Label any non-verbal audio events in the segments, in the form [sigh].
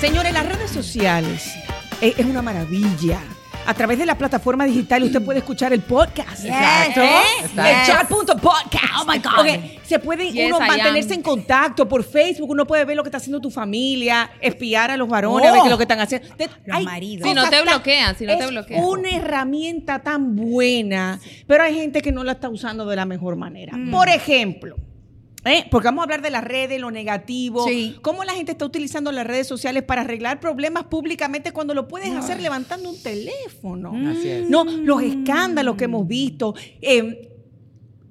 Señores, las redes sociales eh, es una maravilla. A través de la plataforma digital usted puede escuchar el podcast. Exacto. El Yes. chat.podcast. Oh my God. Se puede Yes, uno mantenerse en contacto por Facebook. Uno puede ver lo que está haciendo tu familia, espiar a los varones, Oh. ver qué lo que están haciendo. Te- Los hay maridos. Si no te bloquean, si no te es bloquean. una herramienta tan buena, pero hay gente que no la está usando de la mejor manera. Mm. Por ejemplo, ¿eh? porque vamos a hablar de las redes, lo negativo, Sí. cómo la gente está utilizando las redes sociales para arreglar problemas públicamente cuando lo puedes hacer levantando un teléfono. Así es. No, los escándalos que hemos visto. eh,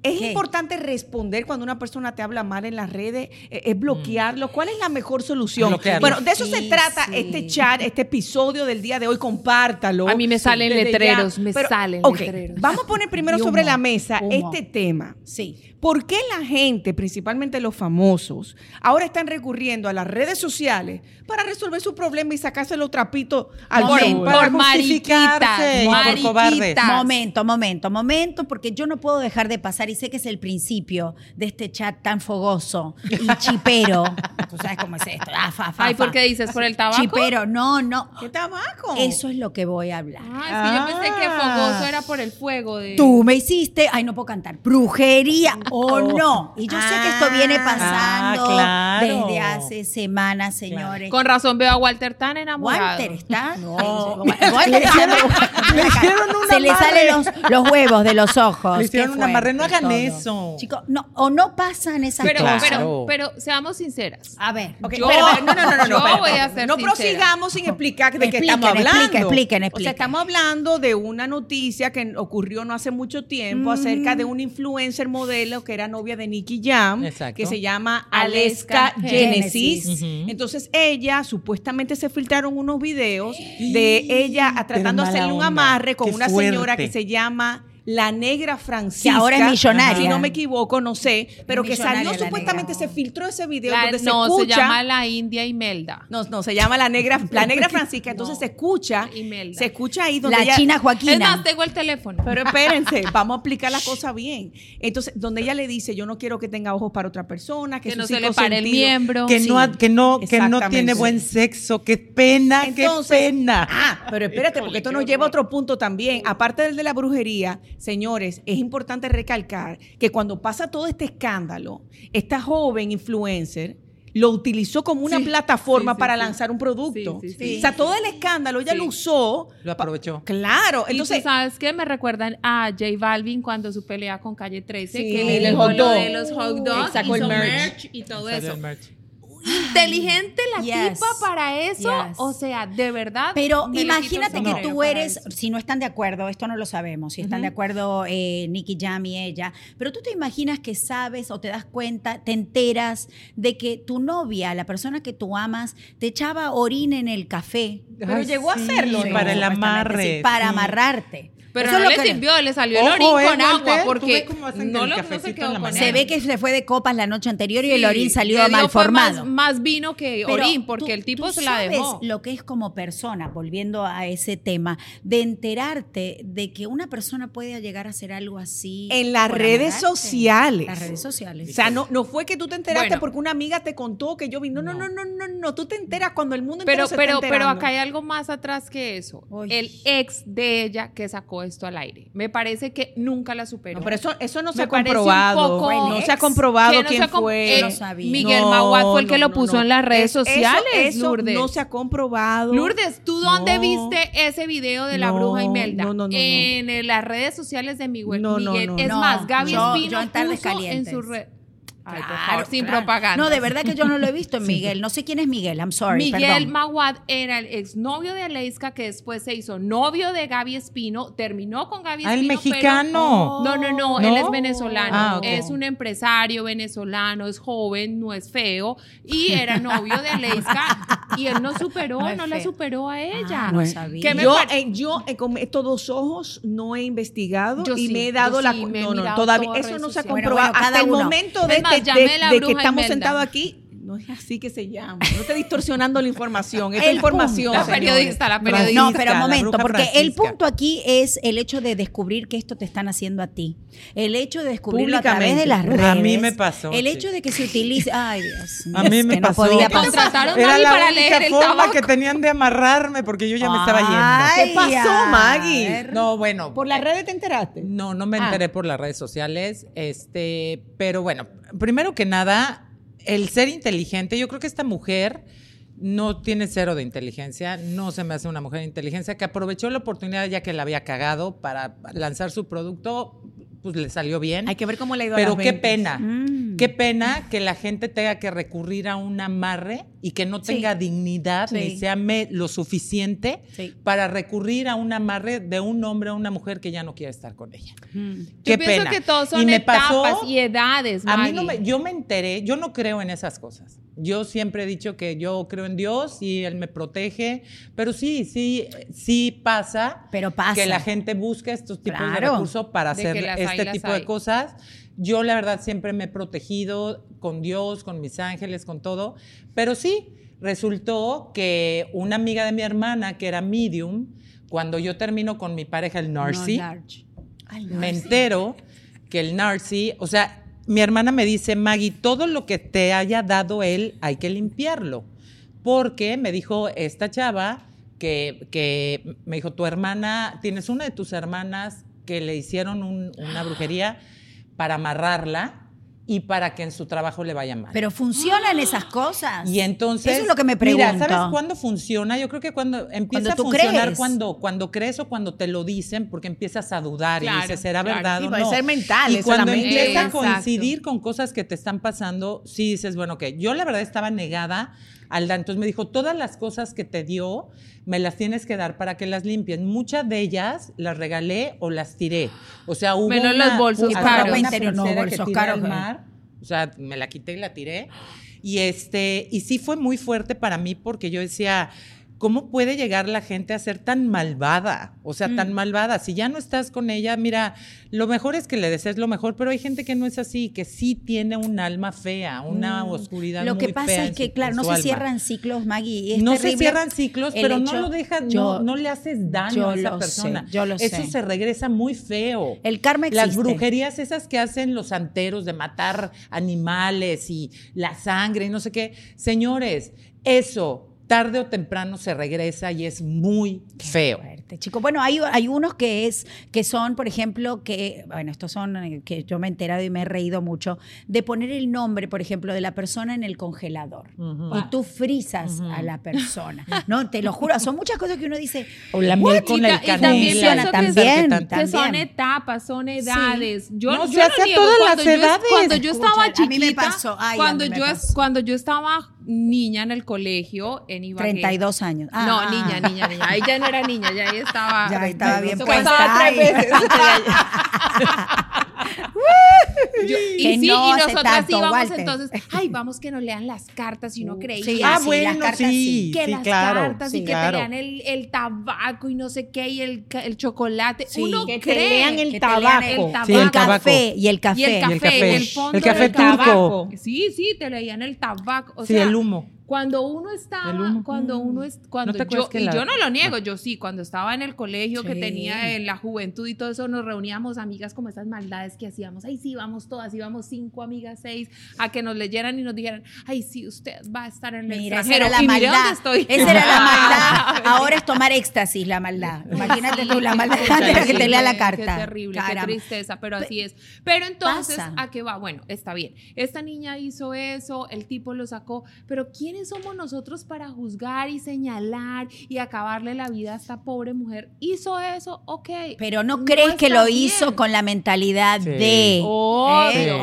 es ¿Qué? importante responder cuando una persona te habla mal en las redes, eh, es bloquearlo. ¿Cuál es la mejor solución? Bloquearlo. Bueno, de eso se trata este chat, este episodio del día de hoy. Compártalo. A mí me salen letreros, ya. me salen letreros. Vamos a poner primero sobre la mesa humo. este tema. Sí. ¿Por qué la gente, principalmente los famosos, ahora están recurriendo a las redes sociales para resolver su problema y sacarse los trapitos al Por- sol? Para por justificarse mariquitas. cobardes. Momento, momento, momento, porque yo no puedo dejar de pasar y sé que es el principio de este chat tan fogoso y chipero. [laughs] Tú sabes cómo es esto. Ah, fa, fa, Ay. ¿por qué dices? ¿Por el tabaco? Chipero, no, no. ¿Qué tabaco? Eso es lo que voy a hablar. Ah, es que yo pensé que Ah. fogoso era por el fuego de... Tú me hiciste, ay, no puedo cantar, brujería o no. Y yo sé que esto viene Ah, pasando claro. desde hace semanas, señores. Con razón veo a Walter tan enamorado. Walter está. No. Ay, Walter está- Le hicieron un Se le salen los, los huevos de los ojos. Le hicieron Qué un todo. eso. Chicos, no, o no pasan esas Pero, cosas. pero, pero seamos sinceras. A ver, Ok, Yo- no, no, no, no, [laughs] yo voy a ser No sincera. prosigamos sin explicar de qué Expliquen, estamos hablando. expliquen, expliquen, O sea, expliquen. estamos hablando de una noticia que ocurrió no hace mucho tiempo acerca Mm. de una influencer modelo que era novia de Nicky Jam, Exacto. que se llama Aleska Genesis. Entonces ella, supuestamente se filtraron unos videos [gasps] de ella tratando de hacerle un onda. amarre con Qué una señora que se llama la negra Francisca. ahora es millonaria. Si no me equivoco, no sé. Pero que salió supuestamente, negra. se filtró ese video La- donde se no, escucha. se llama la India Imelda. No, no, se llama la negra, la negra [laughs] Francisca. Entonces se escucha, Imelda. se escucha ahí donde la ella- China Es Joaquina. más, tengo el teléfono. Pero espérense, [laughs] vamos a aplicar la cosa bien. Entonces, donde ella le dice, yo no quiero que tenga ojos para otra persona, que, que no se le pare el sentidos- miembro. Que, Sí, no, que, no, que no tiene buen sexo. Qué pena, Entonces, qué pena. Ah, pero espérate, porque esto nos lleva a otro punto también. Aparte del de la brujería, señores, es importante recalcar que cuando pasa todo este escándalo, esta joven influencer lo utilizó como una Sí, plataforma sí, sí, para sí. lanzar un producto. Sí, sí, sí. O sea, todo el escándalo ella Sí. lo usó. Lo aprovechó. Claro, y entonces tú sabes que me recuerdan a J Balvin cuando su pelea con Calle 13, Sí, que el le hot dijo lo de los hot dogs, Sacó el hizo merch. merch y todo eso. Inteligente la Yes. tipa para eso, Yes. o sea, de verdad. Pero imagínate que tú eres, si no están de acuerdo, esto no lo sabemos, si están de acuerdo eh, Nicky Jam y ella, pero tú te imaginas que sabes o te das cuenta, te enteras de que tu novia, la persona que tú amas, te echaba orina en el café. Pero Ay, llegó a hacerlo. Para el amarre. sí, para sí. amarrarte. Pero Eso no es le lo que- sirvió, le salió el orín con agua porque no, lo, no se quedó con. Se ve que se fue de copas la noche anterior y el orín salió mal formado. Más, más vino que Pero orín, porque tú- el tipo tú se la sabes dejó. lo que es como persona, volviendo a ese tema, de enterarte de que una persona puede llegar a hacer algo así. en las redes amarrarte. sociales. Las redes sociales. O sea, no, no fue que tú te enteraste Bueno. porque una amiga te contó que yo vi. No, no, no, no, no, no. Tú te enteras cuando el mundo Pero, entero se pero, está pero acá hay algo más atrás que eso. Uy. El ex de ella que sacó esto al aire. Me parece que nunca la superó. No, pero eso, eso no se Me ha comprobado. poco- no se ha comprobado no quién fue. eh, No sabía. Miguel No, Maguad fue el que lo no, puso no. en las redes eso- sociales, Eso, Lourdes. no se ha comprobado. Lourdes, ¿tú dónde No. viste ese video de la No, bruja Imelda? no, no, no, no. En las redes sociales de Miguel. No, no, Miguel. no, es no. más, Gaby Yo- Espino yo en Tardes puso en su red. Ay, por Claro, favor, sin claro. propaganda. No, de verdad que yo no lo he visto en Miguel. No sé quién es Miguel. I'm sorry. Miguel perdón. Maguad era el exnovio de Aleiska que después se hizo novio de Gaby Espino, terminó con Gaby Ah, el Espino. pero- mexicano. No, no, no, ¿No? él es venezolano. Ah. Es un empresario venezolano, es joven, no es feo y [laughs] era novio de Aleiska y él no superó, No no, la superó a ella. Ah, no sabía. ¿Qué me yo, eh, yo eh, con estos dos ojos no he investigado Yo y sí, me he dado la sí, no no todavía eso no se ha. Bueno, comprobado bueno, hasta el uno. momento de, este- de- que estamos sentados aquí No es así que se llama. No está distorsionando la información. Es El información. punto. La periodista, la periodista. No, pero un momento, porque el punto aquí es el hecho de descubrir que esto te están haciendo a ti. El hecho de descubrirlo a través de las redes. A mí me pasó, El sí. hecho de que se utilice. Ay, Dios. A mí me que pasó. No podía ¿Qué te pasar. Contrataron Era la para única leer el forma tabaco. que tenían de amarrarme porque yo ya me estaba yendo. Ay, ¿Qué pasó, Maggie? No, bueno. ¿Por las redes te enteraste? No, no me Ah. enteré por las redes sociales. Este, pero bueno, primero que nada, el ser inteligente, yo creo que esta mujer no tiene cero de inteligencia, no se me hace una mujer de inteligencia, que aprovechó la oportunidad ya que la había cagado para lanzar su producto, pues le salió bien. Hay que ver cómo le ha ido a Pero las qué ventas. pena, Mm. qué pena que la gente tenga que recurrir a un amarre y que no Sí. tenga dignidad Sí. ni se ame lo suficiente Sí. para recurrir a un amarre de un hombre a una mujer que ya no quiere estar con ella. Mm. Qué Yo pienso pena. que todos son Y me etapas pasó- y edades, A mí no Maggie. me, yo me enteré, yo no creo en esas cosas. Yo siempre he dicho que yo creo en Dios y Él me protege, pero sí, sí, sí pasa, Pero pasa. que la gente busca estos tipos de recursos para De hacer hay, este tipo de cosas. Yo la verdad siempre me he protegido con Dios, con mis ángeles, con todo, pero sí, resultó que una amiga de mi hermana, que era medium, cuando yo termino con mi pareja, el Narcy, No, large. Ay, me entero que el Narcy, o sea, mi hermana me dice, Maggie, todo lo que te haya dado él hay que limpiarlo. Porque me dijo esta chava que, que me dijo, tu hermana, tienes una de tus hermanas que le hicieron un- una brujería para amarrarla y para que en su trabajo le vaya mal. Pero funcionan esas cosas. Y entonces. Eso es lo que me pregunto. Mira, ¿sabes cuándo funciona? Yo creo que cuando empieza Cuando a funcionar crees. cuando, cuando crees o cuando te lo dicen, porque empiezas a dudar Claro, y dices, ¿será claro. verdad Sí, o puede no? ser mental, Y cuando empieza a coincidir con cosas que te están pasando, sí dices, bueno, que yo la verdad estaba negada al dar. Entonces me dijo, todas las cosas que te dio, me las tienes que dar para que las limpies. Muchas de ellas las regalé o las tiré. O sea, hubo Menos una, los bolsos caros. Interior, no, bolsos caros, eh. mar. O sea, me la quité y la tiré. Y este, y sí fue muy fuerte para mí porque yo decía, ¿cómo puede llegar la gente a ser tan malvada? O sea, Mm. tan malvada. Si ya no estás con ella, mira, lo mejor es que le desees lo mejor, pero hay gente que no es así, que sí tiene un alma fea, una oscuridad Mm. Lo muy que pasa fea es que, su- claro, no se alma. cierran ciclos, Maggie. es No se cierran ciclos, pero hecho- no lo dejas, yo- no, no le haces daño a esa lo persona. sé, yo lo Eso sé. se regresa muy feo. El karma Las existe. brujerías esas que hacen los santeros de matar animales y la sangre y no sé qué. Señores, eso tarde o temprano se regresa y es muy feo. Fuerte, chico. Bueno, hay, hay unos que es que son, por ejemplo, que, bueno, estos son eh, que yo me he enterado y me he reído mucho, de poner el nombre, por ejemplo, de la persona en el congelador. Ujú. Y tú frisas a la [laughs] persona. No, te lo juro, son muchas cosas que uno dice. O la miel con Y el y también canela. Pienso que también, Que son también. etapas, son edades. Yo, No, yo se hace a niego, todas cuando las yo, edades. Cuando yo estaba Escucha, a mí me chiquita, pasó, ay, cuando, mí me yo, pasó. cuando yo estaba niña en el colegio, en Ibagué. 32 años. Ah. No, niña, niña, niña. Ahí ya no era niña, ya ahí estaba. Ya estaba bien puesta. pasaba [laughs] Yo- y Que sí, no y nosotras tanto, íbamos Walter. entonces, [laughs] ay, vamos que nos lean las cartas y no creía. Sí, Ah, sí, bueno, las cartas sí, que sí, las claro. cartas sí, y que claro. te lean el, el tabaco y no sé qué y el, el chocolate. Sí, Uno que te cree lean el Que te lean tabaco. el tabaco. Sí, Y el el tabaco. café. Y el café. y el café, café. en el fondo El café del turco. tabaco. Sí, sí, te leían el tabaco. O sí, sea, el humo. Cuando uno estaba, cuando uno es, cuando te yo, que y la- yo no lo niego, yo sí, cuando estaba en el colegio que Sí. tenía en la juventud y todo eso, nos reuníamos amigas como esas maldades que hacíamos, ay sí, vamos todas, íbamos cinco amigas, seis, a que nos leyeran y nos dijeran, ay sí, usted va a estar en el Mira, esa extranjero. era la y maldad. dónde estoy. Esa era la [laughs] maldad. Ahora es tomar éxtasis, la maldad. [laughs] Imagínate tú la maldad de que te lea la carta. Qué terrible, Caramba. qué tristeza, pero así es. Pero entonces, Pasa. ¿a qué va? Bueno, está bien. Esta niña hizo eso, el tipo lo sacó, pero ¿quiénes somos nosotros para juzgar y señalar y acabarle la vida a esta pobre mujer? ¿Hizo eso? Ok. Pero no crees que lo hizo con la mentalidad Sí. de. Obvio,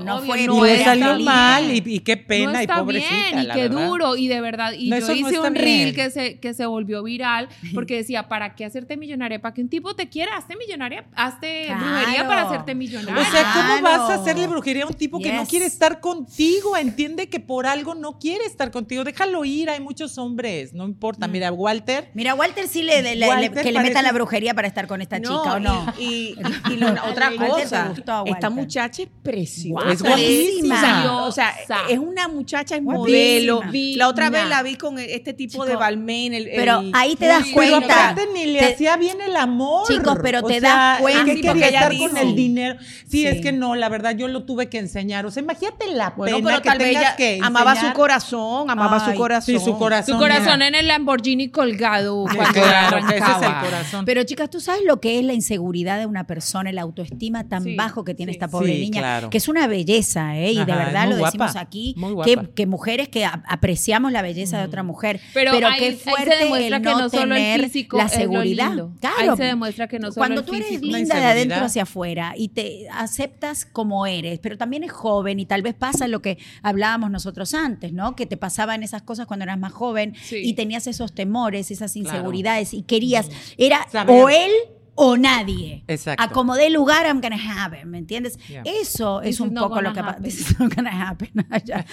no obvio, fue Y le está salió mal y, y qué pena no y está pobrecita, bien, y la qué verdad. duro, y de verdad, y No, yo hice está un bien. reel que se, que se volvió viral, [laughs] porque decía, ¿para qué hacerte millonaria? Para que un tipo te quiera, hazte millonaria, hazte Claro. brujería para hacerte millonaria. O sea, ¿cómo Claro. vas a hacerle brujería a un tipo que no quiere estar contigo? Entiende que por algo no quiere estar contigo, déjalo ir, hay muchos hombres, no importa. Mira, Walter, Mira, Walter sí le, le- le- Walter que le meta la brujería para estar con esta chica, ¿o no? Y, y- y [laughs] la otra cosa, esta Walter. Muchacha es preciosa. Es guapísima. O sea, es una muchacha, es Guapísima. modelo. La otra vez la vi con este tipo Chico, de balmain. el- pero el- ahí te das Uy, pero cuenta. aparte ni le Te- hacía bien el amor. Chicos, pero O te sea, das cuenta. ¿qué Sí, quería estar dijo. con el dinero. Sí, Sí. es que no, la verdad yo lo tuve que enseñar. O sea, imagínate la Bueno, pena pero que tal vez tengas ella que amaba su corazón, amaba Ay, su corazón. Sí, su corazón. Su corazón en el Lamborghini colgado Ah, cuando claro, que ese es el corazón. Pero chicas, ¿tú sabes lo que es la inseguridad de una persona, la autoestima tan Sí, bajo que tiene sí. esta pobre Sí, niña? claro. Que es una belleza, ¿eh? Y de verdad lo decimos guapa, aquí, que, que mujeres que a- apreciamos la belleza de otra mujer. Pero, Pero, ahí, qué ahí se fuerte demuestra el que no, no solo el tener físico la seguridad. Claro. Ahí se demuestra que no solo Cuando el tú eres físico. Linda de adentro hacia afuera y te aceptas como eres, pero también es joven y tal vez pasa lo que hablábamos nosotros antes, ¿no? Que te pasaban esas cosas cuando eras más joven Sí. y tenías esos temores, esas Claro. inseguridades y querías, era Saber. o él o nadie. Exacto. A como dé lugar, I'm gonna have him, ¿me entiendes? Yeah. Eso es This un is not poco lo gonna que pasa. happen. This is not gonna happen. [laughs]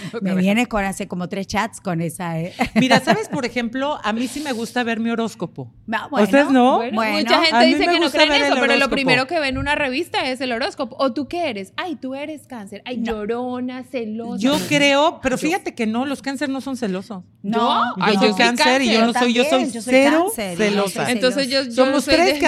[laughs] Me vienes con hace como tres chats con esa. ¿eh? [laughs] Mira, ¿sabes? Por ejemplo, a mí sí me gusta ver mi horóscopo. Bueno, ¿Ustedes no? Bueno, Bueno, mucha gente dice que no creen eso, pero lo primero que ven en una revista es el horóscopo. ¿O tú qué eres? Ay, tú eres cáncer. Ay, No. llorona, celosa. Yo creo, pero fíjate que no, los cáncer no son celosos. No, Yo Ay, soy yo soy cáncer y yo cáncer. no soy, yo soy yo soy cero cáncer, celosa. Entonces yo, yo Somos soy tres de-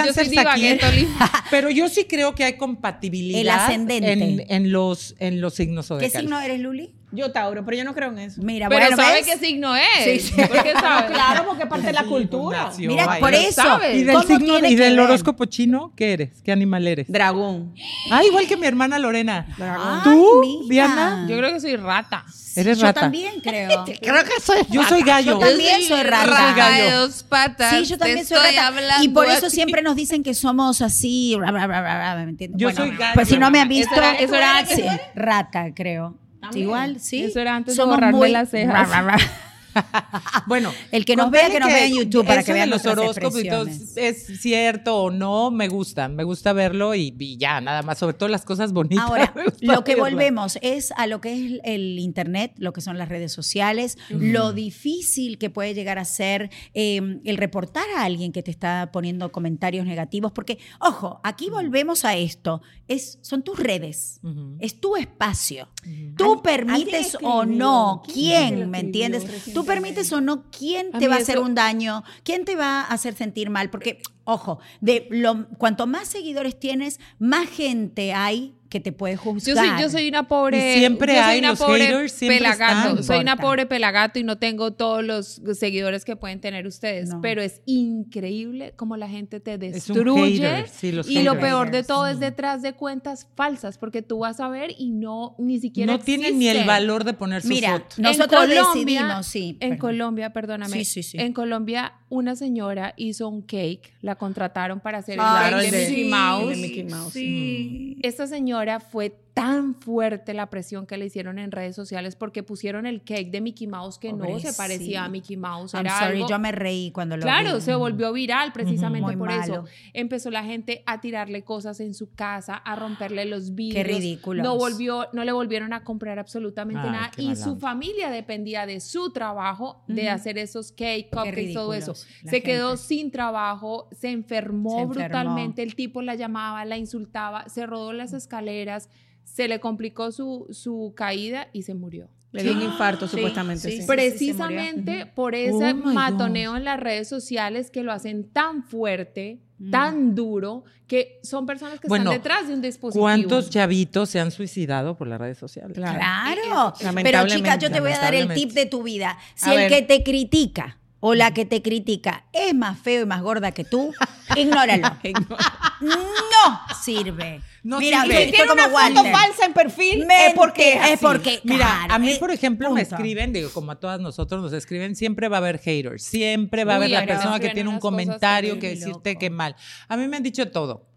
[laughs] [laughs] Pero yo sí creo que hay compatibilidad El ascendente. En, en los, en los signos ¿Qué zodiacales. signo eres, Luli? Yo Tauro, pero yo no creo en eso. Mira, Pero bueno, ¿sabe ¿ves? qué signo es? Sí, sí. ¿Por qué [laughs] sabe? Claro, porque es parte de la cultura. Mira, por eso. sabes. ¿Y del ¿cómo signo tiene y que del ver? horóscopo chino qué eres? ¿Qué animal eres? Dragón. Ah, igual que mi hermana Lorena. Ay, ¿Tú. Diana? Yo creo que soy rata. Eres yo rata. también creo. [laughs] Creo que soy. Yo soy gallo. Yo también soy rata. Rata de dos patas. Sí, yo también soy rata. hablando Y por eso siempre nos dicen que somos así. bla, bla, bla, bla, bla, ¿me entiendes? Yo Bueno, soy gallo. Pues si no me han Eso visto. era- eso era antes. sí, rata, creo. Igual, sí. Eso era antes de Somos borrarme muy- las cejas. [laughs] Bueno, El que nos vea, que nos vea en YouTube para que vean los horóscopos y todo expresiones. es cierto o no, me gusta, me gusta verlo y, y ya, nada más, sobre todo las cosas bonitas. [laughs] Ahora, lo que volvemos es a lo que es el Internet, lo que son las redes sociales, lo difícil que puede llegar a ser eh, el reportar a alguien que te está poniendo comentarios negativos, porque, ojo, aquí volvemos a esto, es, son tus redes, es tu espacio. Tú permites o no, ¿quién ¿me entiendes? Tú? Permites o no, quién A te va a hacer eso- un daño, quién te va a hacer sentir mal, porque, ojo, de lo, cuanto más seguidores tienes, más gente hay que te puede juzgar. Yo soy, yo soy una pobre. Y siempre yo soy hay una los pobre haters, siempre pelagato. están. Soy una pobre pelagato y no tengo todos los seguidores que pueden tener ustedes. No. Pero es increíble cómo la gente te Es un destruye. hater, sí, los y lo peor de todo es detrás de cuentas falsas, porque tú vas a ver y no ni siquiera. No tienen ni el existe. valor de poner su Mira, foto. nosotros en Colombia, decidimos, sí. En perdón. Colombia, perdóname. Sí, sí, sí. En Colombia, una señora hizo un cake, la contrataron para hacer el Ay, cake el de Mickey Mouse. el de Mickey Mouse. Sí. Esta señora fue tan fuerte la presión que le hicieron en redes sociales porque pusieron el cake de Mickey Mouse que no se parecía a Mickey Mouse. I'm sorry, algo- yo me reí cuando lo Claro, vi. se volvió viral precisamente Muy por malo. eso. Empezó la gente a tirarle cosas en su casa, a romperle los vidrios. ridículos. No volvió, no le volvieron a comprar absolutamente Ay, nada qué y su onda. familia dependía de su trabajo de hacer esos cake, cupcakes, todo eso. la Se quedó sin trabajo, se enfermó, Se enfermó. brutalmente. El tipo la llamaba, la insultaba, se rodó las escaleras, se le complicó su, su caída y se murió. Le dio un infarto, Sí, supuestamente. sí, sí. sí. Precisamente por ese Oh matoneo en las redes sociales que lo hacen tan fuerte, Mm. tan duro, que son personas que Bueno, están detrás de un dispositivo. ¿Cuántos chavitos se han suicidado por las redes sociales? Claro. Claro. Pero chicas, yo te voy a dar el tip de tu vida. Si A el ver. que te critica o la que te critica es más feo y más gorda que tú, [laughs] ignóralo. no sirve. No Mira, sirve. ve, Si tiene una foto Walter. falsa en perfil, Mente, es porque es, porque Mira, claro, a mí, eh, por ejemplo, me escriben, digo, como a todas nosotros nos escriben, siempre va a haber haters, siempre va a Uy, haber la persona que tiene un comentario que decirte loco. que mal. A mí me han dicho todo.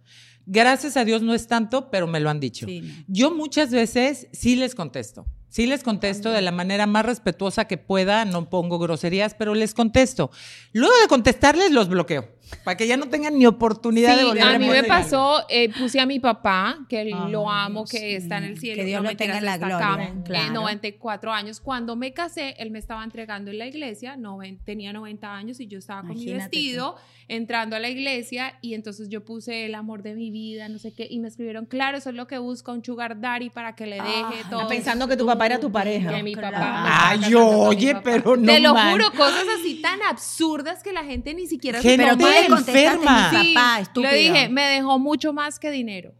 Gracias a Dios no es tanto, pero me lo han dicho. Sí. Yo muchas veces sí les contesto. Sí les contesto de la manera más respetuosa que pueda, no pongo groserías, pero les contesto. Luego de contestarles los bloqueo. Para que ya no tengan ni oportunidad de Sí, volver a mí me pasó, eh, puse a mi papá, que Ay, lo amo, que está en el cielo. Que Dios no lo tenga en la gloria, acá, claro. eh, 94 años. Cuando me casé, él me estaba entregando en la iglesia, noven- tenía 90 años y yo estaba con mi Imagínate vestido entrando a la iglesia y entonces yo puse el amor de mi vida, no sé qué, y me escribieron, claro, eso es lo que busca un sugar daddy para que le deje Ay, todo. Pensando que tu papá era tu pareja. Que mi papá. Claro. me estaba Ay, mi oye, papá. pero no Te lo man. juro, cosas así tan absurdas que la gente ni siquiera Gente Pero tú le contestaste enferma. mi Sí, papá, estúpido. Le dije, me dejó mucho más que dinero.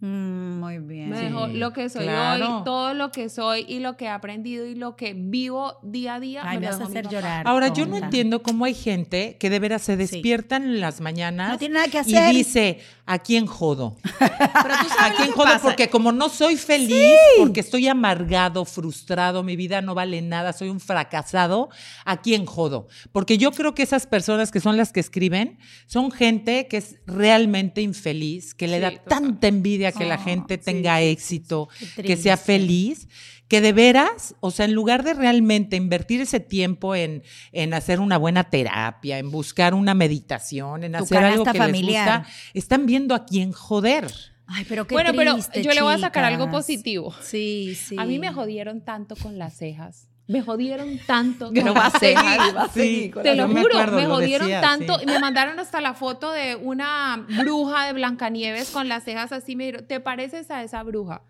Mm, muy bien. Me Sí, dejó lo que soy claro. hoy, todo lo que soy y lo que he aprendido y lo que vivo día a día. Ay, me vas a hacer llorar. Ahora, yo no entiendo cómo hay gente que de veras se despiertan en las mañanas No tiene nada que y dice, ¿a quién jodo? [laughs] Pero tú sabes ¿A quién jodo? pasa? Porque como no soy feliz, porque estoy amargado, frustrado, mi vida no vale nada, soy un fracasado, ¿a quién jodo? Porque yo creo que esas personas que son las que escriben son gente que es realmente infeliz, que le Sí, da total. tanta envidia que la Oh, gente sí, tenga sí, éxito, que sea feliz, que de veras, o sea, en lugar de realmente invertir ese tiempo en, en hacer una buena terapia, en buscar una meditación, en Tu hacer algo que familiar. les gusta, están viendo a quién joder. Ay, pero qué Bueno, pero yo le voy a sacar algo positivo. Sí, sí. A mí me jodieron tanto con las cejas. Me jodieron tanto Que no va a seguir, va a seguir con Te la- lo me juro, acuerdo, me lo jodieron decía, tanto. sí. Y me mandaron hasta la foto de una bruja de Blancanieves con las cejas así. Me dijeron, ¿te pareces a esa bruja?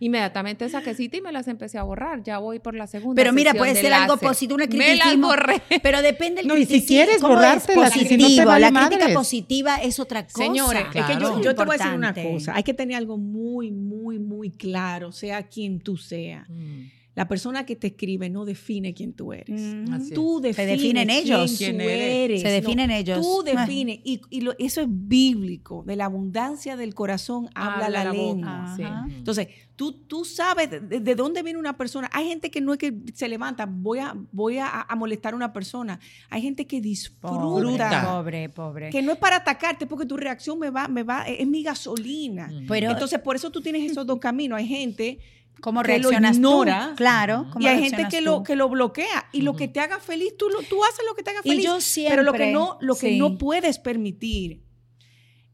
Inmediatamente saqué cita y me las empecé a borrar. Ya voy por la segunda. Pero mira, puede de ser algo positivo, una Me las criticismo. borré. Pero depende del No, y si quieres ¿Cómo es borrártelas, y si no te positivo? vale la madres. crítica positiva es otra cosa. Señores, es que Claro. yo, yo te voy a decir una cosa. Hay que tener algo muy, muy, muy claro, sea quien tú seas. La persona que te escribe no define quién tú eres. Mm. Tú Se defines definen ellos. quién ¿Quién tú eres? eres. Se definen ellos. Tú defines. Y, y lo- eso es bíblico. De la abundancia del corazón habla, la, lengua. sí. Entonces, tú, tú sabes de, de- de dónde viene una persona. Hay gente que no es que se levanta, voy a, voy a, a molestar a una persona. Hay gente que Pobre, disfruta. pobre, pobre. Que no es para atacarte, porque tu reacción me va, me va, es mi gasolina. Pero, Entonces, por eso tú tienes esos dos caminos. Hay gente ¿cómo que lo reaccionas ignora. tú? Claro. ¿cómo y hay gente reaccionas que tú? lo, que lo bloquea. Y lo que te haga feliz, tú, lo, tú haces lo que te haga Y feliz. yo Pero lo que siempre, no, lo que sí. no puedes permitir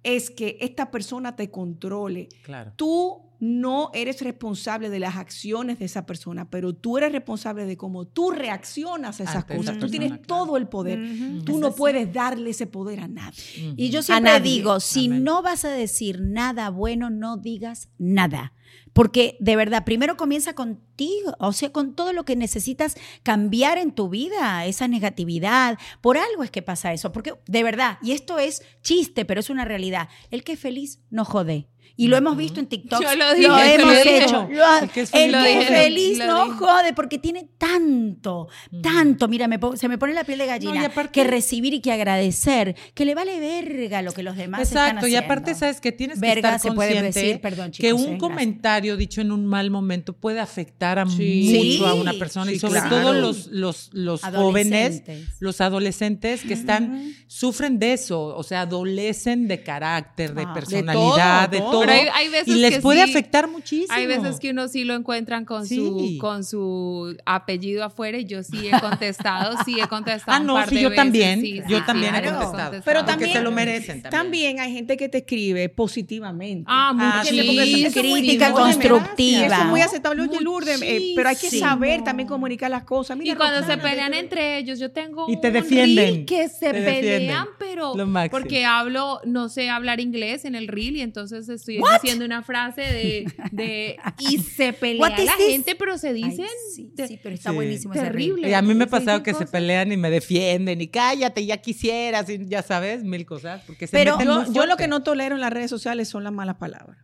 es que esta persona te controle. Claro. Tú no eres responsable de las acciones de esa persona, pero tú eres responsable de cómo tú reaccionas a esas Ante esa cosas. tú persona, tienes claro. todo el poder. Tú no puedes darle ese poder a nadie. Y yo siempre nadie. digo, si Amén. no vas a decir nada bueno, no digas nada. Porque de verdad, primero comienza contigo, o sea, con todo lo que necesitas cambiar en tu vida, esa negatividad. Por algo es que pasa eso, porque de verdad, y esto es chiste, pero es una realidad, el que es feliz no jode. Y lo hemos visto en TikTok. Yo lo dije, hemos lo dije. hecho. Lo- El que es el feliz que no es jode. feliz Lo no dije. jode, porque tiene tanto, tanto. Mira, me se me pone la piel de gallina. No, y aparte- que recibir y que agradecer, que le vale verga lo que los demás están Exacto, y aparte sabes que tienes Verga que estar se puede consciente decir, perdón, que chicos, un eh, comentario dicho en un mal momento puede afectar a Sí. mucho a una persona y sobre claro. todo los, los, los jóvenes, los adolescentes que están sufren de eso, o sea, adolecen de carácter, de Ah. personalidad, de De todo, todo, Pero hay- hay veces y les que puede sí, afectar muchísimo. Hay veces que uno sí lo encuentran con, Sí. su, con su apellido afuera y yo sí he contestado, sí he contestado. Ah, un no, par sí, de yo veces, también, sí, yo sí, también he contestado. Pero Porque también se lo merecen también. También hay gente que te escribe positivamente. Ah, eso- muchísimo. eso es muy- Crítica constructiva. Eso es muy aceptable. Oye, Lourdes, eh, pero hay que saber también comunicar las cosas. Mira, Y cuando se pelean te- entre ellos, yo tengo Y te defienden, que se pelean, pero Lo máximo. porque hablo, no sé hablar inglés en el reel y entonces estoy diciendo una frase de, de [laughs] y se pelea la this? gente, pero se Ay, dicen sí, te- sí, pero está Sí. buenísimo Terrible. Y a mí me ha pasado que se pelean y me defienden y cállate, ya quisieras, y ya sabes, mil cosas, porque se Pero meten Yo, muy yo lo que no tolero en las redes sociales son las malas palabras.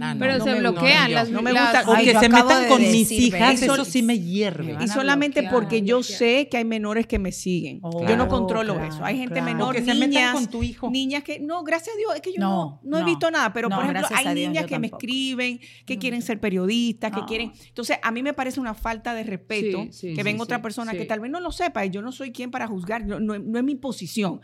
Ah, no, pero no se me- bloquean no, las no me gusta. O que se metan de con mis hijas, ¿ves? eso sí me hierve. Me Y solamente bloquear, porque yo bloquear. sé que hay menores que me siguen. Oh, yo no controlo claro, eso. Hay gente claro. menor, que se niñas, metan con tu hijo. niñas que no, gracias a Dios, es que yo No, no, no, he visto nada, pero No, por ejemplo, hay Dios, niñas que me escriben, que quieren ser periodistas, que No. quieren. Entonces, a mí me parece una falta de respeto Sí, sí, que sí, venga sí, otra persona que tal vez no lo sepa y yo no soy quien para juzgar, no es mi posición.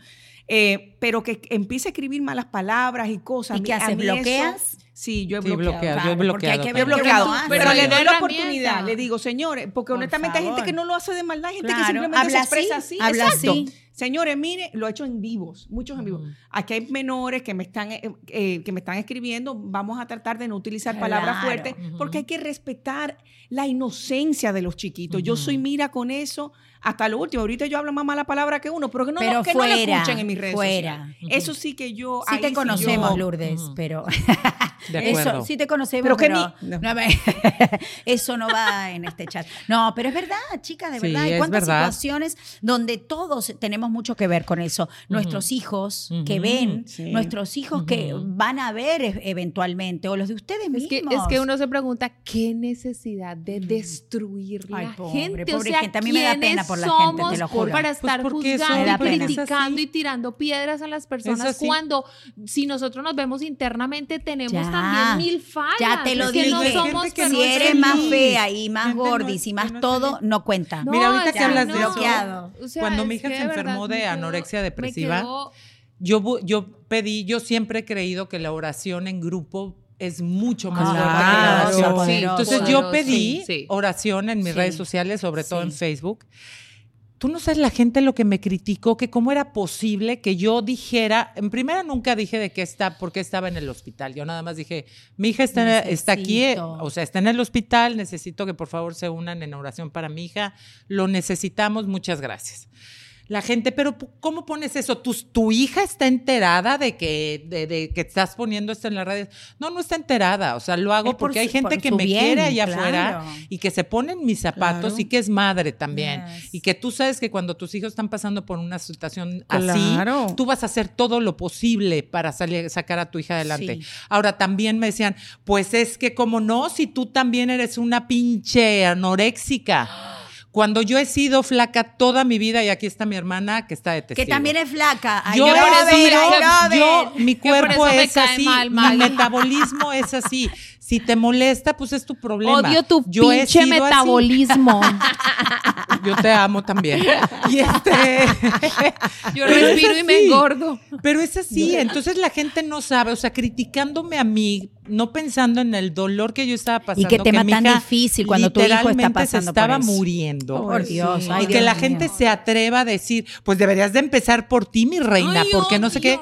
Eh, pero que empiece a escribir malas palabras y cosas. ¿Y a haces? eso- ¿Bloqueas? Sí, yo he Sí, bloqueado. bloqueado, yo he Claro, porque bloqueado. hay que He ver bloqueado, Pero le doy la oportunidad. Le digo, señores, porque Por honestamente hay gente que no lo hace de maldad, hay gente que simplemente habla se expresa así, así. habla Exacto. así. Señores, mire, lo he hecho en vivos, muchos en vivos. Aquí hay menores que me están, eh, eh, que me están escribiendo. Vamos a tratar de no utilizar palabras fuertes porque hay que respetar la inocencia de los chiquitos. Yo soy mira con eso hasta lo último. Ahorita yo hablo más mala palabra que uno, pero que no, Pero que no lo fuera, escuchen en mis redes fuera. sociales. Eso sí que yo. Sí ahí te conocemos, yo- Lourdes, pero [laughs] De eso sí te conocemos, Pero pero, que ni- no. no me- [laughs] eso no va en este chat. No, pero es verdad, chicas, de Sí, verdad. Hay es cuántas verdad. situaciones donde todos tenemos mucho que ver con eso. Nuestros hijos que ven, Sí. nuestros hijos que van a ver e- eventualmente, o los de ustedes Es mismos. que, es que uno se pregunta qué necesidad de destruir Ay, la pobre, gente. pobre o sea, gente. A mí me da ¿quiénes pena por la gente, te somos lo juro. para Pues estar eso juzgando criticando Es y tirando piedras a las personas cuando si nosotros nos vemos internamente tenemos Ya. también mil fallas. Ya te lo dije. no somos que si es eres más fea y más Gente gordis y más todo, no cuenta. No, Mira, ahorita que hablas de eso, bloqueado. o sea, cuando mi hija se enfermó de anorexia depresiva, quedó- Yo, yo pedí, yo siempre he creído que la oración en grupo es mucho más Claro, fuerte que la oración. poderoso. Entonces poderoso, yo pedí sí, sí. oración en mis Sí. redes sociales, sobre todo Sí. en Facebook. Tú no sabes la gente lo que me criticó, que cómo era posible que yo dijera, en primera nunca dije de qué está, por qué estaba en el hospital. Yo nada más dije, mi hija está, está aquí, o sea, está en el hospital, necesito que por favor se unan en oración para mi hija. Lo necesitamos, muchas gracias. La gente, pero ¿cómo pones eso? ¿Tu, tu hija está enterada de que, de, de que estás poniendo esto en las redes? No, no está enterada. O sea, lo hago por porque hay gente por que me bien, quiere allá claro. afuera y que se pone en mis zapatos Claro. y que es madre también. Yes. Y que tú sabes que cuando tus hijos están pasando por una situación Claro. así, tú vas a hacer todo lo posible para salir, sacar a tu hija adelante. Sí. Ahora también me decían, pues es que como no, si tú también eres una pinche anoréxica. Cuando yo he sido flaca toda mi vida, y aquí está mi hermana que está de Que también es flaca. Ay, yo, no, por eso Robert. yo- mi cuerpo es así, mal, mi metabolismo [laughs] es así. Si te molesta, pues es tu problema. Odio tu Yo he pinche metabolismo. [laughs] Yo te amo también. Y este, [laughs] Yo respiro y me así. engordo. Pero es así, entonces la gente no sabe, o sea, criticándome a mí, no pensando en el dolor que yo estaba pasando. qué tema mi tan hija difícil cuando tu hijo está literalmente pasando se por estaba eso. muriendo. Por Dios, sí. ay, y que Dios la mío. gente se atreva a decir, pues deberías de empezar por ti, mi reina, Ay, porque no sé qué.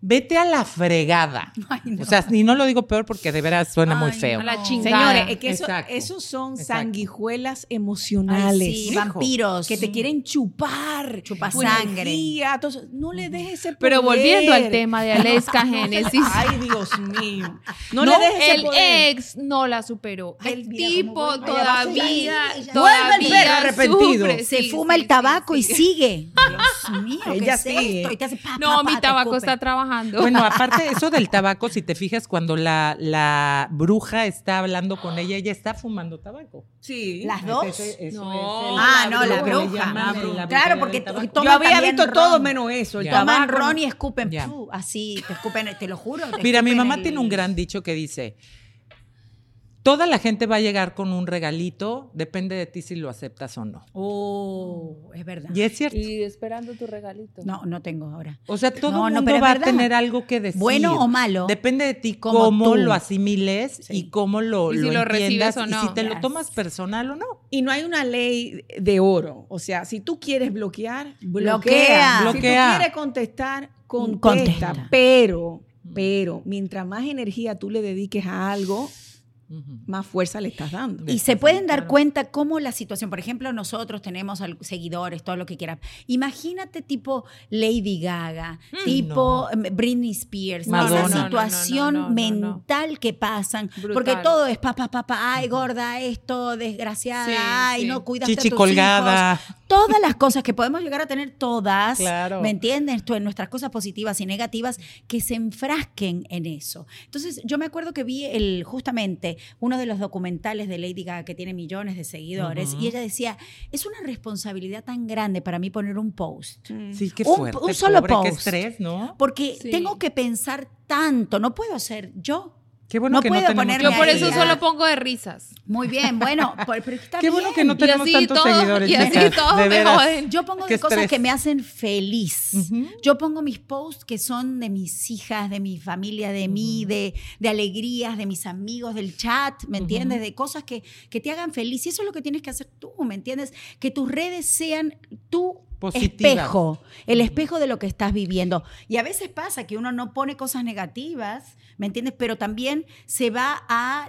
Vete a la fregada. [laughs] Ay, no. O sea, y no lo digo peor porque de veras suena muy feo. A la chingada. Señores, es que eso, esos son Exacto. sanguijuelas Ay, emocionales. sí, vampiros. Que te quieren chupar. Chupa sangre. energía, entonces, no le dejes ese poder. Pero volviendo al tema de Aleska Génesis. [laughs] Ay, Dios mío. No, No, le dejes ese el poder. ex no la superó. Ay, el mira tipo todavía, ella- todavía Vuelve el perro arrepentido. sufre. Se Sí, fuma sí, el tabaco sí, y sigue. Dios mío, ¿qué Ella es sigue. esto? Y te hace pa, pa, No, pa, mi tabaco está trabajando. Bueno, [laughs] aparte de eso del tabaco, si te fijas, cuando la, la bruja está hablando con ella, ella está fumando tabaco. Sí. ¿Las dos? Ese- eso No. es el- Ah, no, la bruja. la bruja. la Claro, porque Yo había visto ron. todo menos eso. El. Toman tabaco, ron y escupen, así, te escupen, te lo juro. te Mira, mi mamá el- tiene un gran dicho que dice, toda la gente va a llegar con un regalito, depende de ti si lo aceptas o no. Oh, es verdad. Y es cierto. Y esperando tu regalito. No, no tengo ahora. O sea, todo No, el no, mundo va a tener algo que decir. Bueno o malo. Depende de ti como cómo tú. lo asimiles Sí. y cómo lo, Y si lo recibes entiendas o y no. si te lo tomas personal o no. Y no hay una ley de oro. O sea, si tú quieres bloquear, bloquea. Bloquea. Bloquea. Si tú quieres contestar, contesta. Contesta. Pero, pero, mientras más energía tú le dediques a algo. Más fuerza le estás dando. Y se pueden dar cuenta cómo la situación, por ejemplo, nosotros tenemos al- seguidores, todo lo que quieras. Imagínate tipo Lady Gaga, tipo em, Britney Spears, Madonna. esa No, no, no, situación no, no, no, no. mental que pasan, Brutal. porque todo es papá, papá, ay, gorda, esto, desgraciada, Sí, ay, sí. no cuidaste Chichi a tus colgada. hijos. Todas las cosas que podemos llegar a tener todas, Claro. ¿me entiendes? Tu- Nuestras cosas positivas y negativas que se enfrasquen en eso. Entonces, yo me acuerdo que vi el, justamente uno de los documentales de Lady Gaga que tiene millones de seguidores y ella decía, es una responsabilidad tan grande para mí poner un post. Mm. Sí, qué Un- fuerte. un solo pobre, Qué post. estrés, ¿no? Porque Sí. tengo que pensar tanto, no puedo ser yo. Qué bueno No que puedo no tenemos ponerme Yo por eso solo pongo de risas. Muy bien, bueno, por- pero está [laughs] Qué bueno bien. que no Y tenemos así tantos todo- seguidores. y así chicas, todos de me joden. Yo pongo de cosas estrés. que me hacen feliz. Yo pongo mis posts que son de mis hijas, de mi familia, de mí, de, de alegrías, de mis amigos, del chat, ¿me entiendes? De cosas que, que te hagan feliz. Y eso es lo que tienes que hacer tú, ¿me entiendes? Que tus redes sean tú Positivas. espejo, el espejo de lo que estás viviendo. Y a veces pasa que uno no pone cosas negativas, ¿me entiendes? Pero también se va a,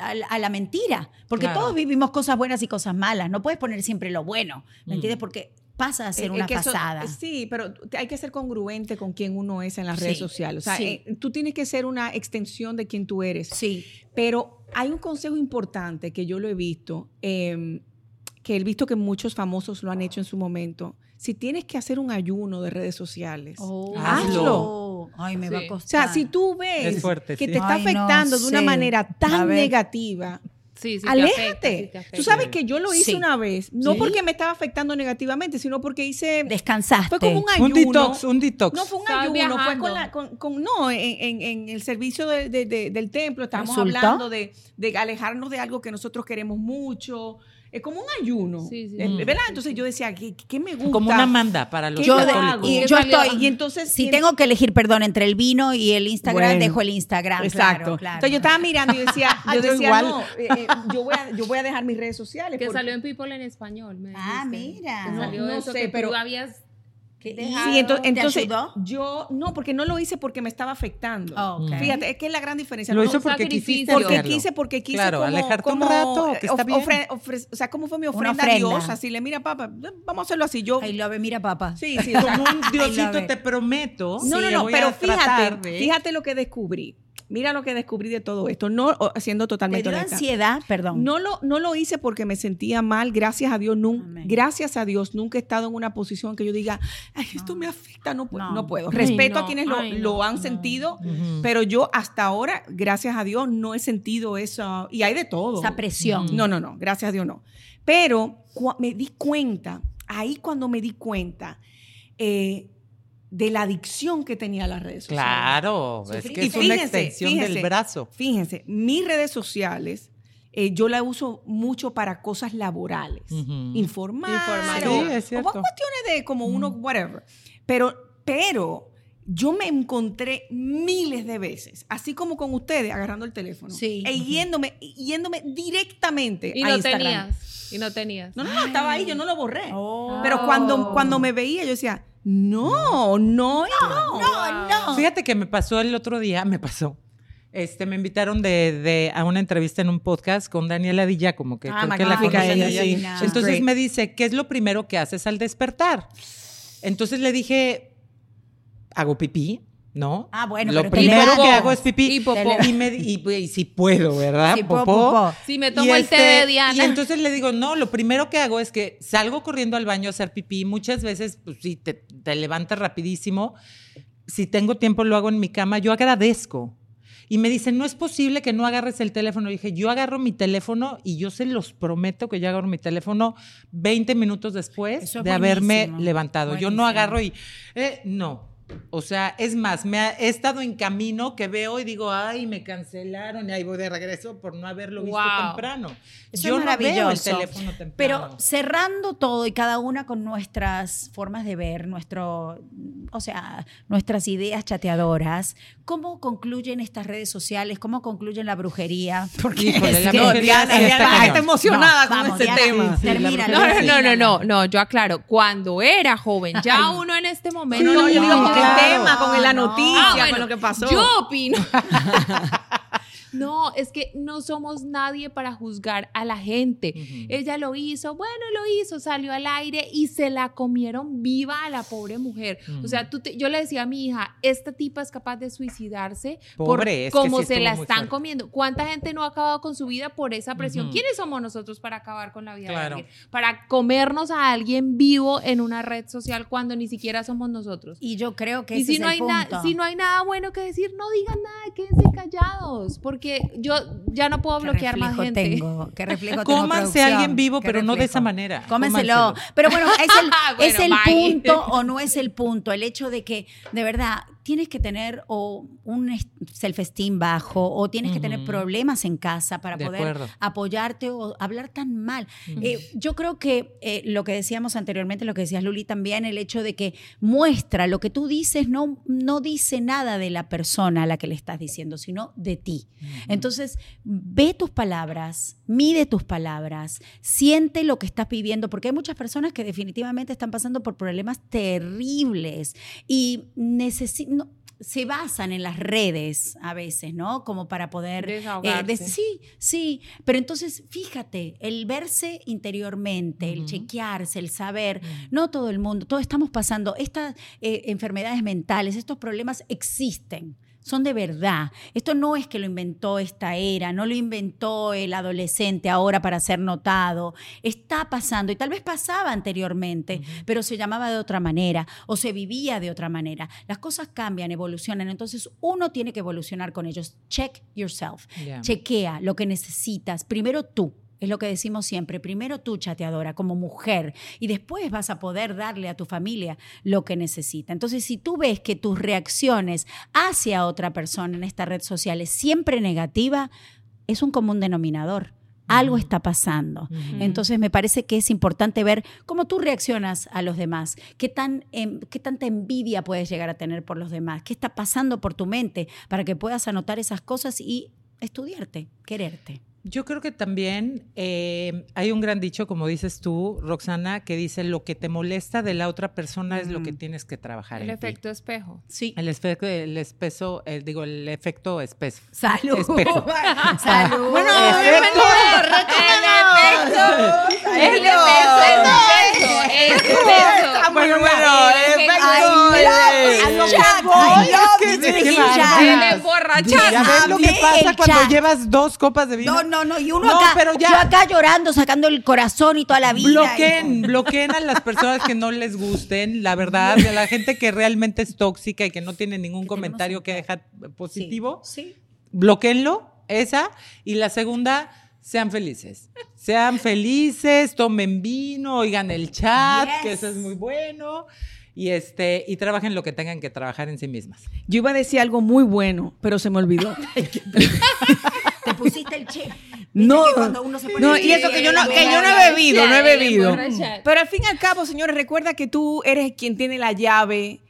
a- a la mentira, porque Claro. todos vivimos cosas buenas y cosas malas. No puedes poner siempre lo bueno, ¿me Mm. entiendes? Porque pasa a ser Eh, una eso- pasada. sí, pero hay que ser congruente con quien uno es en las redes sociales. O sea, sí. eh, tú tienes que ser una extensión de quien tú eres. Sí. Pero hay un consejo importante que yo lo he visto, eh, que he visto que muchos famosos lo han hecho en su momento. Si tienes que hacer un ayuno de redes sociales, Oh. Hazlo. Ay, me va a Sí. o costar. sea, si tú ves fuerte, que sí. te está Ay, no afectando de una sé. manera A tan negativa, Sí, sí. te aléjate. afecta, sí te afecta. Tú sabes que yo lo hice Sí. una vez, no Sí. porque me estaba afectando negativamente, sino porque hice... Descansaste. Fue como un ayuno. Un detox, un detox. No fue un ayuno, fue viajando. con la, con, con- no, en, en- en el servicio de- de- de- del templo estábamos ¿Resultó? hablando de, de alejarnos de algo que nosotros queremos mucho. Es como un ayuno, Sí, sí, eh, sí, ¿verdad? sí, Entonces sí. yo decía, ¿qué, qué me gusta? Como una manda para los ¿Qué yo, y ¿Qué yo estoy. Y entonces si tengo que elegir, perdón, entre el vino y el Instagram, Bueno, dejo el Instagram. Exacto. Claro, claro. Entonces yo estaba mirando y decía, [laughs] yo Yo decía, igual. no, eh, eh, yo, voy a, yo voy a dejar mis redes sociales. Que porque- salió en People en español. me Ah, mira. Que No, salió no eso sé, que pero- tú habías ¿Qué- dejado. Sí, ¿Te entonces ayudó? yo, no, porque no lo hice porque me estaba afectando. Oh, ok. Fíjate, es que es la gran diferencia. Lo No, hizo un porque quisiste Porque hacerlo. quise, porque quise Claro, como, alejarte un como, rato, que está of- bien. ofre- ofre- o sea, ¿cómo fue mi ofrenda, ofrenda. a Dios? Así le, mira, papá, vamos a hacerlo así. Yo, Ay, lo ve, mira, papá. sí, sí, Como un [laughs] Diosito it. te prometo. no, no, no, pero fíjate, de- fíjate lo que descubrí. Mira lo que descubrí de todo esto, no siendo ¿Te totalmente dio honesta. ansiedad? Perdón. No lo, no lo hice porque me sentía mal, gracias a Dios, nun- Amén. gracias a Dios, nunca he estado en una posición que yo diga, ay, esto me afecta, no, pu- No. no puedo. Ay, Respeto no, a quienes lo, ay, lo no, han no. sentido, pero yo hasta ahora, gracias a Dios, no he sentido eso, y hay de todo. Esa presión. No, no, no, gracias a Dios no. Pero me di cuenta, ahí cuando me di cuenta eh, de la adicción que tenía a las redes sociales. Claro, es que y es una fíjense, extensión fíjense, del brazo. Fíjense, mis redes sociales, eh, yo la uso mucho para cosas laborales, Ujú. informar, Informar. o, Sí, es o cuestiones de como uno, whatever. Pero, pero yo me encontré miles de veces, así como con ustedes, agarrando el teléfono, Sí. e yéndome, yéndome directamente Y a no Instagram. tenías. Y no tenías. No, no, no, estaba ahí, yo no lo borré. Oh. Pero cuando, cuando me veía, yo decía, no, no, no. No, no. Fíjate que me pasó el otro día, me pasó. Este, me invitaron de, de- a una entrevista en un podcast con Daniela Villa, como que Ah, creo que la conocen ella, sí. Entonces great. me dice, ¿qué es lo primero que haces al despertar? Entonces le dije, hago pipí, ¿no? Ah, bueno, Lo pero primero que hago es pipí. Y popó. Y, me, y, y si puedo, ¿verdad? Po- Popó. popó. Si me Y tomo el té este, de Diana. Y entonces le digo, no, lo primero que hago es que salgo corriendo al baño a hacer pipí. Muchas veces, pues sí, te, te levantas rapidísimo. Si tengo tiempo, lo hago en mi cama. Yo agradezco. Y me dicen, no es posible que no agarres el teléfono. Y dije, yo agarro mi teléfono y yo se los prometo que yo agarro mi teléfono 20 minutos después es de haberme buenísimo, levantado. Yo no agarro y, eh, no. O sea, es más, me ha, he estado en camino que veo y digo, ay, me cancelaron y ahí voy de regreso por no haberlo visto Wow. temprano. Eso Yo es no veo el maravilloso. teléfono temprano. Pero cerrando todo y cada una con nuestras formas de ver, nuestro, o sea, nuestras ideas chateadoras, ¿cómo concluyen estas redes sociales? ¿Cómo concluyen la brujería? Porque es la que- brujería Diana, sí está está emocionada con vamos, ese Diana, tema. Sí, termina, No, no, no, no, no, no, yo aclaro, cuando era joven, ya uno en este momento. No, no, yo digo con claro. el tema, con la No, noticia, Ah, bueno, con lo que pasó. Yo opino. [laughs] No, es que no somos nadie para juzgar a la gente. Ella lo hizo, bueno, lo hizo, salió al aire y se la comieron viva a la pobre mujer. O sea, tú te- yo le decía a mi hija, esta tipa es capaz de suicidarse Pobre, por es que cómo sí se la están fuerte. comiendo. ¿Cuánta gente no ha acabado con su vida por esa presión? ¿Quiénes somos nosotros para acabar con la vida Claro. de alguien? Para comernos a alguien vivo en una red social cuando ni siquiera somos nosotros. Y yo creo que Y ese si es no, el hay punto. si no hay nada bueno que decir, no digan nada, quédense callados, porque yo ya no puedo ¿Qué bloquear más gente. Tengo? ¿Qué reflejo tengo, Cómanse a alguien vivo, ¿Qué pero no de esa manera. Cómenselo. Cómanselo. Pero bueno, ¿es el, [laughs] Bueno, es el punto o no es el punto? El hecho de que, de verdad, tienes que tener o un es- self-esteem bajo o tienes que tener problemas en casa para De poder acuerdo. apoyarte o hablar tan mal. Eh, yo creo que eh, lo que decíamos anteriormente, lo que decías Luli también, el hecho de que muestra lo que tú dices no, no dice nada de la persona a la que le estás diciendo, sino de ti. Entonces, ve tus palabras, mide tus palabras, siente lo que estás viviendo, porque hay muchas personas que definitivamente están pasando por problemas terribles y necesitan... se basan en las redes a veces, ¿no? Como para poder... eh, de- sí, sí, pero entonces fíjate, el verse interiormente, el chequearse, el saber, no todo el mundo, todos estamos pasando, estas eh, enfermedades mentales, estos problemas existen. Son de verdad. Esto no es que lo inventó esta era, no lo inventó el adolescente ahora para ser notado. Está pasando y tal vez pasaba anteriormente, pero se llamaba de otra manera o se vivía de otra manera. Las cosas cambian, evolucionan, entonces uno tiene que evolucionar con ellos. Check yourself. Ya. Chequea lo que necesitas. Primero tú. Es lo que decimos siempre. Primero tú, chateadora, como mujer, y después vas a poder darle a tu familia lo que necesita. Entonces, si tú ves que tus reacciones hacia otra persona en esta red social es siempre negativa, es un común denominador. Algo está pasando. Entonces me parece que es importante ver cómo tú reaccionas a los demás, qué, tan, em, qué tanta envidia puedes llegar a tener por los demás, qué está pasando por tu mente para que puedas anotar esas cosas y estudiarte, quererte. Yo creo que también eh, hay un gran dicho, como dices tú, Roxana, que dice lo que te molesta de la otra persona es lo que tienes que trabajar El en ti". efecto espejo. Sí. El efecto, el espeso, el, digo, el efecto espeso. Salud. Espejo. [laughs] Salud. Bueno, Efecto. El efecto. Bueno, bueno, efecto. eh. El emborrachado. Ya ves lo que Amé pasa el cuando llevas dos copas de vino. No, no. Y uno No, acá, pero ya- yo acá llorando, sacando el corazón y toda la vida. Bloqueen, bloqueen a las personas que no les gusten, la verdad, a la gente que realmente es tóxica y que no tiene ningún Que comentario que tenemos deja positivo, Sí. bloqueenlo, esa. Y la segunda, sean felices. Sean felices, tomen vino, oigan el chat, Yes. que eso es muy bueno. Y este, y trabajen lo que tengan que trabajar en sí mismas. Yo iba a decir algo muy bueno, pero se me olvidó. [laughs] Te pusiste el chip. No, que cuando uno se pone no, el y eso que yo no, que yo no he bebido, no he bebido. emborrachar. Pero al fin y al cabo, señores, recuerda que tú eres quien tiene la llave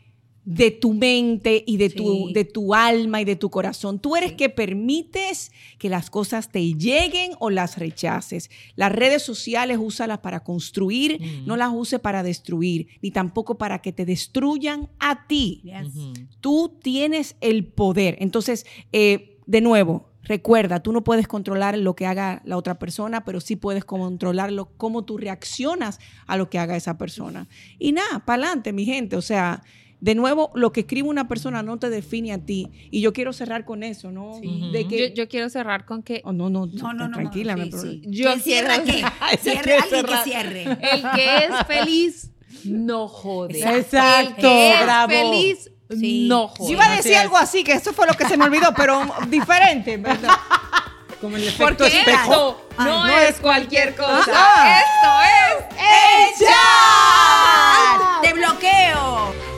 de tu mente y de tu, de tu alma y de tu corazón. Tú eres que permites que las cosas te lleguen o las rechaces. Las redes sociales úsalas para construir, no las use para destruir, ni tampoco para que te destruyan a ti. Yes. Tú tienes el poder. Entonces, eh, de nuevo, recuerda, tú no puedes controlar lo que haga la otra persona, pero sí puedes controlar lo- cómo tú reaccionas a lo que haga esa persona. Y nada, para adelante, mi gente. O sea, de nuevo, lo que escribe una persona no te define a ti. Y yo quiero cerrar con eso, ¿no? Sí. De Yo, que... yo quiero cerrar con que Oh, no, no, No, no, no. tranquila, no, no hay sí, sí. Yo ¿Quién cierra qué? Cierre [laughs] alguien que cierre. el que es feliz no jode. Exacto, El que es bravo. feliz no. Yo iba a decir algo así, que eso fue lo que se me olvidó, pero [laughs] diferente, ¿verdad? Como el efecto Porque espejo. Esto no, es cualquier cosa. Esto es. ¡Echa! ¡De bloqueo!